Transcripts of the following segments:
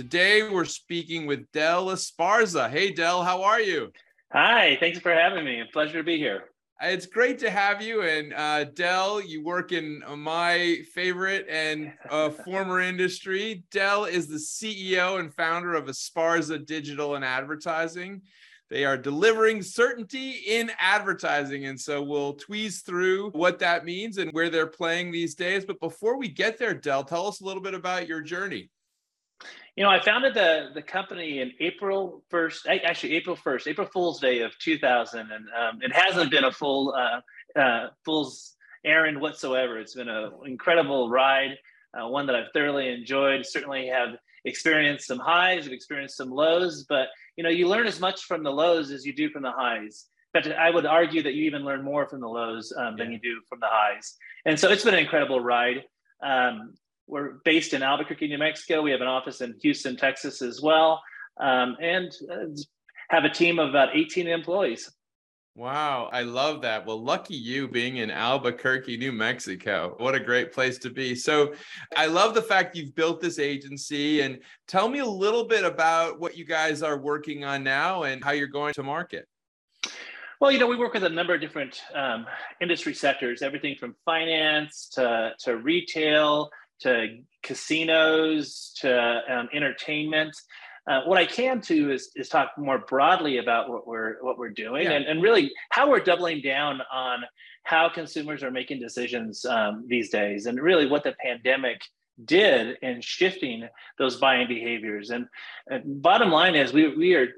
Today we're speaking with Del Esparza. Hey, Del, how are you? Hi, thanks for having me. A pleasure to be here. It's great to have you. And uh, Del, you work in my favorite and uh, former industry. Del is the CEO and founder of Esparza Digital and Advertising. They are delivering certainty in advertising. And so we'll tweeze through what that means and where they're playing these days. But before we get there, Del, tell us a little bit about your journey. You know, I founded the the company in April first, actually April first, April Fool's Day of 2000, and um, it hasn't been a full uh, uh, fool's errand whatsoever. It's been an incredible ride, uh, one that I've thoroughly enjoyed. Certainly have experienced some highs, have experienced some lows, but you know, you learn as much from the lows as you do from the highs. But I would argue that you even learn more from the lows um, than you do from the highs. And so it's been an incredible ride. Um, we're based in Albuquerque, New Mexico. We have an office in Houston, Texas as well, um, and uh, have a team of about 18 employees. Wow, I love that. Well, lucky you being in Albuquerque, New Mexico. What a great place to be. So, I love the fact you've built this agency and tell me a little bit about what you guys are working on now and how you're going to market. Well, you know, we work with a number of different um, industry sectors, everything from finance to, to retail to casinos to um, entertainment. Uh, what I can do is, is talk more broadly about what we're what we're doing yeah. and, and really how we're doubling down on how consumers are making decisions um, these days and really what the pandemic did in shifting those buying behaviors. And, and bottom line is we, we are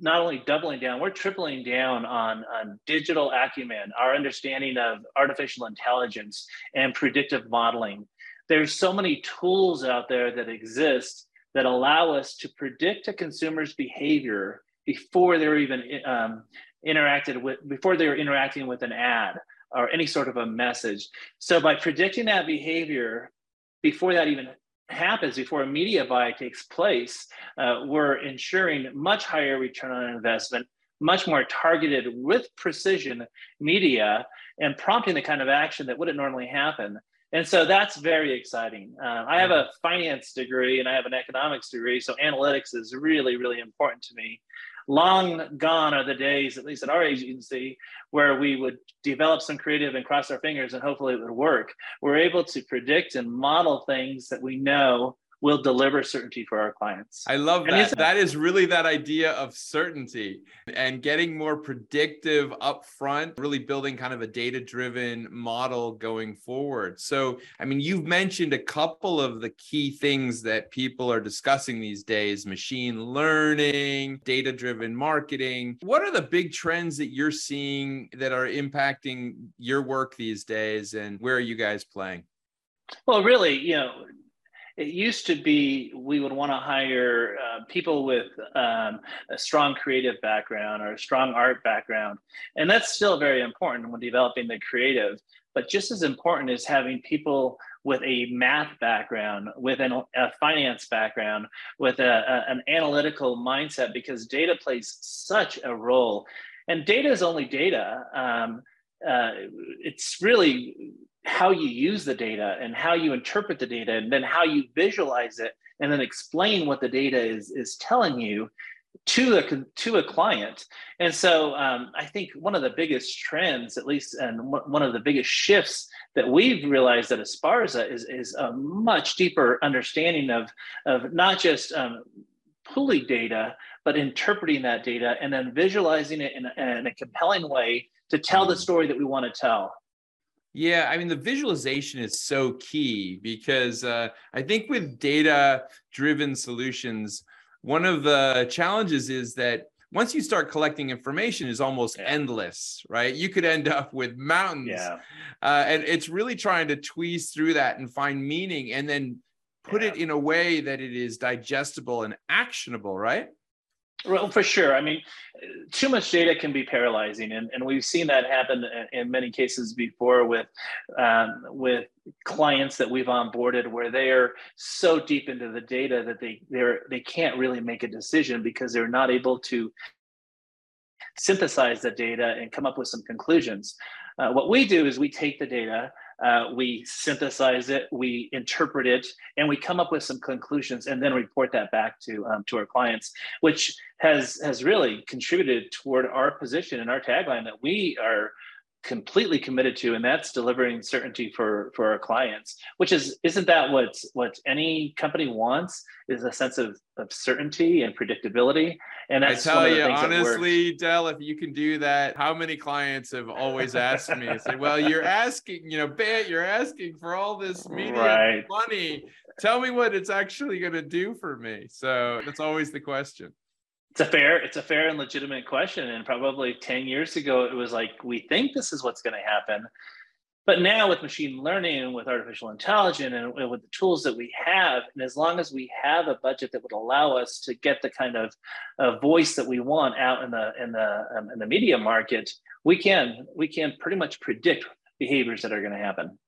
not only doubling down, we're tripling down on, on digital acumen, our understanding of artificial intelligence and predictive modeling there's so many tools out there that exist that allow us to predict a consumer's behavior before they're even um, interacted with before they're interacting with an ad or any sort of a message. So by predicting that behavior before that even happens before a media buy takes place uh, we're ensuring much higher return on investment much more targeted with precision media and prompting the kind of action that wouldn't normally happen and so that's very exciting. Uh, I have a finance degree and I have an economics degree, so analytics is really, really important to me. Long gone are the days, at least at our agency, where we would develop some creative and cross our fingers and hopefully it would work. We're able to predict and model things that we know will deliver certainty for our clients. I love that. That is really that idea of certainty and getting more predictive upfront, really building kind of a data driven model going forward. So, I mean, you've mentioned a couple of the key things that people are discussing these days machine learning, data driven marketing. What are the big trends that you're seeing that are impacting your work these days, and where are you guys playing? Well, really, you know, it used to be we would want to hire uh, people with um, a strong creative background or a strong art background. And that's still very important when developing the creative. But just as important is having people with a math background, with an, a finance background, with a, a, an analytical mindset, because data plays such a role. And data is only data. Um, uh, it's really how you use the data and how you interpret the data and then how you visualize it and then explain what the data is is telling you to a to a client and so um, i think one of the biggest trends at least and one of the biggest shifts that we've realized at Esparza is is a much deeper understanding of of not just um, pulling data but interpreting that data and then visualizing it in a, in a compelling way to tell the mm. story that we want to tell yeah, I mean, the visualization is so key because uh, I think with data driven solutions, one of the challenges is that once you start collecting information is almost yeah. endless right you could end up with mountains yeah. uh, and it's really trying to tweeze through that and find meaning and then put yeah. it in a way that it is digestible and actionable, right? Well, for sure. I mean, too much data can be paralyzing, and, and we've seen that happen in many cases before with um, with clients that we've onboarded, where they are so deep into the data that they they're they can't really make a decision because they're not able to synthesize the data and come up with some conclusions. Uh, what we do is we take the data uh, we synthesize it, we interpret it, and we come up with some conclusions, and then report that back to um, to our clients, which has has really contributed toward our position and our tagline that we are completely committed to and that's delivering certainty for for our clients which is isn't that what what any company wants is a sense of, of certainty and predictability. And i tell you honestly Del if you can do that how many clients have always asked me say well you're asking you know bet you're asking for all this media right. money. Tell me what it's actually going to do for me. So that's always the question it's a fair it's a fair and legitimate question and probably 10 years ago it was like we think this is what's going to happen. But now with machine learning and with artificial intelligence and with the tools that we have and as long as we have a budget that would allow us to get the kind of uh, voice that we want out in the in the um, in the media market we can we can pretty much predict behaviors that are going to happen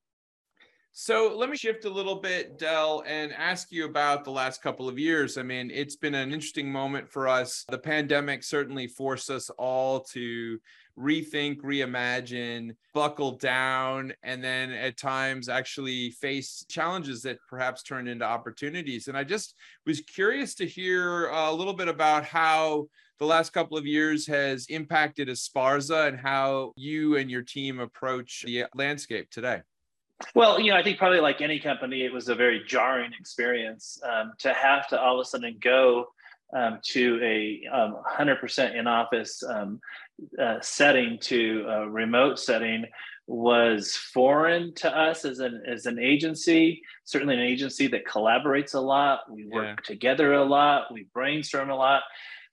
so let me shift a little bit, Del, and ask you about the last couple of years. I mean, it's been an interesting moment for us. The pandemic certainly forced us all to rethink, reimagine, buckle down, and then at times actually face challenges that perhaps turned into opportunities. And I just was curious to hear a little bit about how the last couple of years has impacted Esparza and how you and your team approach the landscape today. Well, you know, I think probably like any company, it was a very jarring experience um, to have to all of a sudden go um, to a um, 100% in office um, uh, setting to a remote setting was foreign to us as an as an agency. Certainly, an agency that collaborates a lot. We work yeah. together a lot. We brainstorm a lot.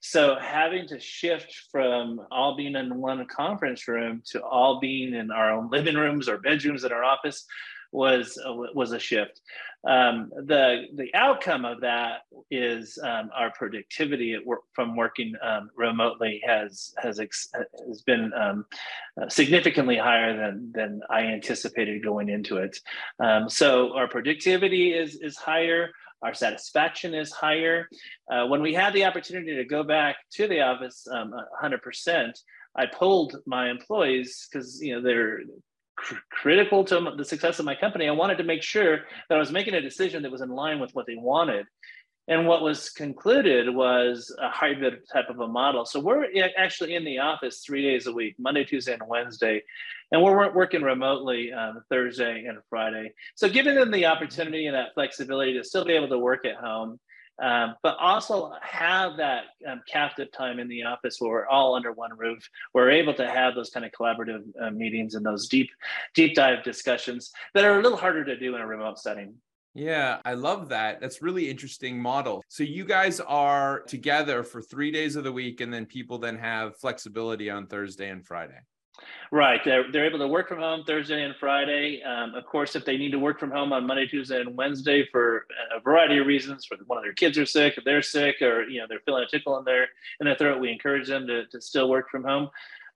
So having to shift from all being in one conference room to all being in our own living rooms or bedrooms in our office was uh, was a shift. Um, the the outcome of that is um, our productivity work, from working um, remotely has has ex, has been um, uh, significantly higher than than I anticipated going into it. Um, so our productivity is is higher our satisfaction is higher. Uh, when we had the opportunity to go back to the office um, 100%, I pulled my employees because you know they're cr- critical to the success of my company. I wanted to make sure that I was making a decision that was in line with what they wanted. And what was concluded was a hybrid type of a model. So we're actually in the office three days a week, Monday, Tuesday, and Wednesday. And we're working remotely um, Thursday and Friday. So giving them the opportunity and that flexibility to still be able to work at home, um, but also have that um, captive time in the office where we're all under one roof. We're able to have those kind of collaborative uh, meetings and those deep, deep dive discussions that are a little harder to do in a remote setting. Yeah, I love that. That's really interesting model. So you guys are together for 3 days of the week and then people then have flexibility on Thursday and Friday. Right. They're, they're able to work from home Thursday and Friday. Um, of course, if they need to work from home on Monday, Tuesday, and Wednesday for a variety of reasons, for one of their kids are sick, if they're sick, or you know they're feeling a tickle in their in their throat, we encourage them to, to still work from home.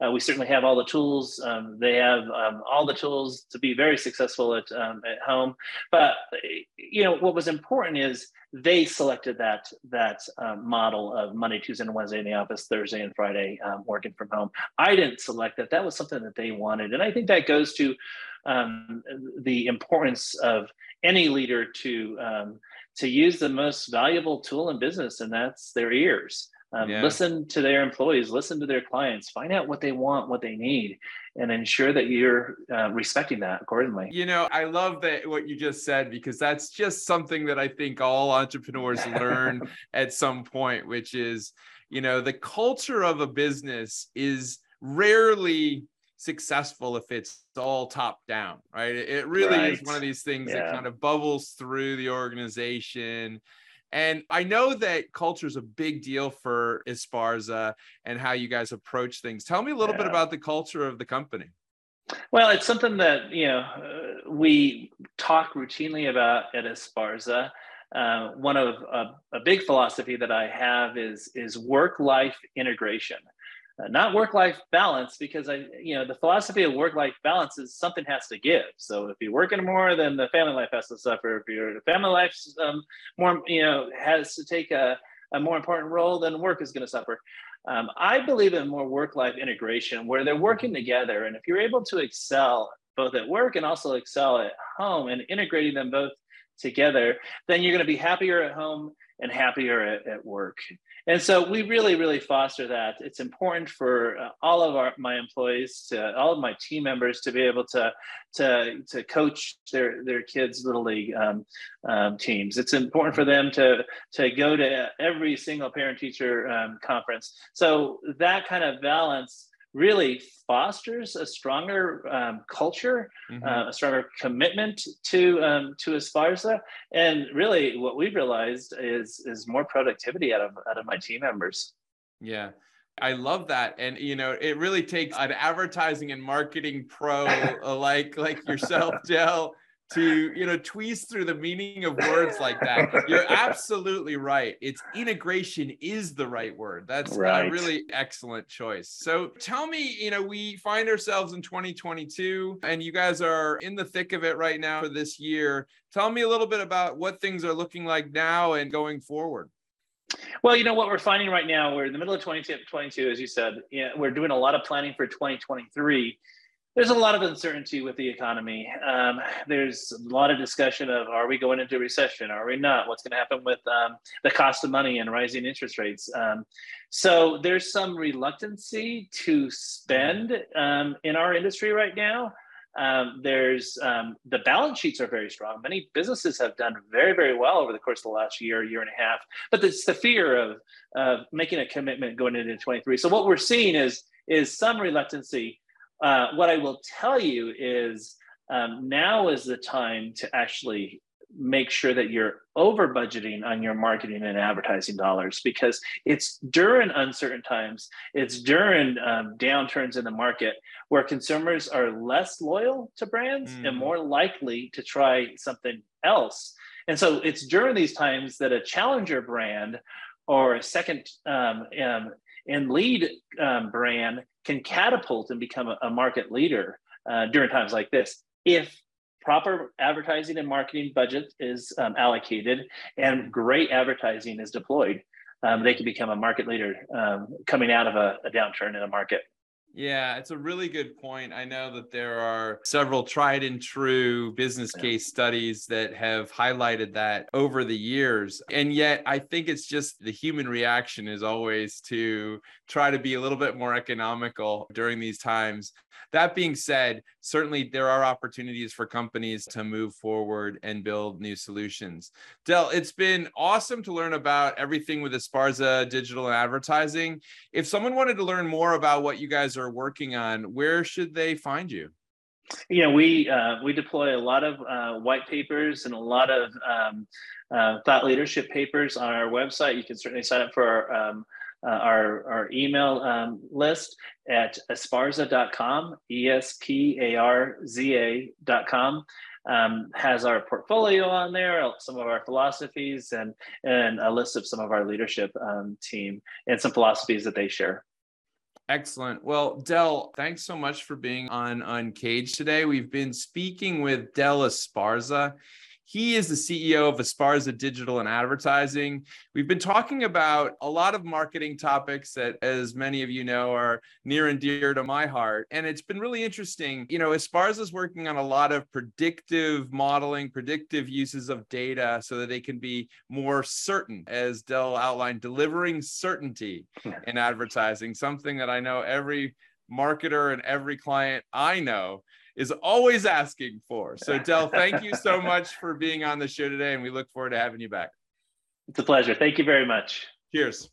Uh, we certainly have all the tools. Um, they have um, all the tools to be very successful at um, at home. But you know what was important is they selected that that um, model of Monday, Tuesday, and Wednesday in the office, Thursday and Friday um, working from home. I didn't select that. That was something that they wanted, and I think that goes to um, the importance of any leader to to use the most valuable tool in business, and that's their ears. Um, yeah. Listen to their employees, listen to their clients, find out what they want, what they need, and ensure that you're uh, respecting that accordingly. You know, I love that what you just said because that's just something that I think all entrepreneurs learn at some point, which is, you know, the culture of a business is rarely successful if it's all top down, right? It really right. is one of these things yeah. that kind of bubbles through the organization and I know that culture is a big deal for Esparza and how you guys approach things. Tell me a little yeah. bit about the culture of the company. Well, it's something that you know uh, we talk routinely about at Esparza. uh, one of a, a, big philosophy that I have is is work life integration, uh, not work life balance, because I you know the philosophy of work life balance is something has to give. So if you're working more, then the family life has to suffer. If your family life um, more you know has to take a, a more important role, then work is going to suffer. Um, I believe in more work life integration where they're working together, and if you're able to excel both at work and also excel at home and integrating them both together, then you're going to be happier at home and happier at, at work. And so we really, really foster that. It's important for uh, all of our my employees to all of my team members to be able to to to coach their their kids little league um, um, teams. It's important for them to to go to every single parent teacher um, conference. So that kind of balance really fosters a stronger um, culture, mm-hmm. uh, a stronger commitment to um, to Esparza, and really what we've realized is is more productivity out of out of my team members. Yeah. I love that. And you know, it really takes an advertising and marketing pro like like yourself, Del, to you know tweeze through the meaning of words like that. You're absolutely right. It's integration is the right word. That's right. a really excellent choice. So tell me you know we find ourselves in 2022 and you guys are in the thick of it right now for this year. Tell me a little bit about what things are looking like now and going forward. Well, you know what we're finding right now, we're in the middle of 2022, as you said. Yeah, we're doing a lot of planning for 2023 there's a lot of uncertainty with the economy. Um, there's a lot of discussion of are we going into recession? Are we not? What's going to happen with um, the cost of money and rising interest rates? Um, so there's some reluctancy to spend um, in our industry right now. Um, there's um, the balance sheets are very strong. Many businesses have done very, very well over the course of the last year, year and a half. But it's the fear of of making a commitment going into 23. So what we're seeing is is some reluctancy uh, what I will tell you is um, now is the time to actually make sure that you're over budgeting on your marketing and advertising dollars because it's during uncertain times, it's during um, downturns in the market where consumers are less loyal to brands mm. and more likely to try something else. And so it's during these times that a challenger brand or a second um, um, and lead um, brand can catapult and become a, a market leader uh, during times like this. If proper advertising and marketing budget is um, allocated and great advertising is deployed um, they can become a market leader um, coming out of a, a downturn in a market yeah, it's a really good point. I know that there are several tried and true business case studies that have highlighted that over the years. And yet, I think it's just the human reaction is always to try to be a little bit more economical during these times. That being said, certainly there are opportunities for companies to move forward and build new solutions. Del, it's been awesome to learn about everything with Esparza digital and advertising. If someone wanted to learn more about what you guys are working on, where should they find you? know we uh, we deploy a lot of uh, white papers and a lot of um, uh, thought leadership papers on our website you can certainly sign up for our um, uh, our, our email um, list at esparza.com, E-S-P-A-R-Z-A.com. Um, has our portfolio on there, some of our philosophies, and and a list of some of our leadership um, team and some philosophies that they share. Excellent. Well, Del, thanks so much for being on Uncaged today. We've been speaking with Del Esparza. He is the CEO of Esparza Digital and Advertising. We've been talking about a lot of marketing topics that, as many of you know, are near and dear to my heart. And it's been really interesting. You know, Esparza is working on a lot of predictive modeling, predictive uses of data so that they can be more certain, as Del outlined, delivering certainty in advertising, something that I know every marketer and every client I know is always asking for. So, Del, thank you so much for being on the show today, and we look forward to having you back. It's a pleasure. Thank you very much. Cheers.